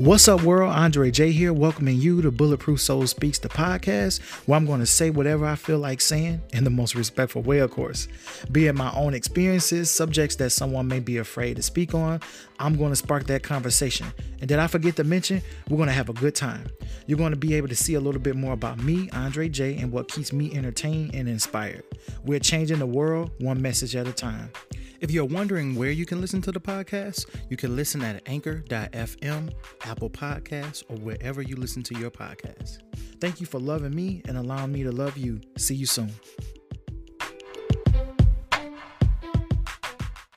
What's up, world? Andre J here, welcoming you to Bulletproof Soul Speaks, the podcast, where I'm going to say whatever I feel like saying in the most respectful way, of course. Be it my own experiences, subjects that someone may be afraid to speak on, I'm going to spark that conversation. And did I forget to mention, we're going to have a good time. You're going to be able to see a little bit more about me, Andre J, and what keeps me entertained and inspired. We're changing the world one message at a time. If you're wondering where you can listen to the podcast, you can listen at anchor.fm, Apple Podcasts, or wherever you listen to your podcasts. Thank you for loving me and allowing me to love you. See you soon.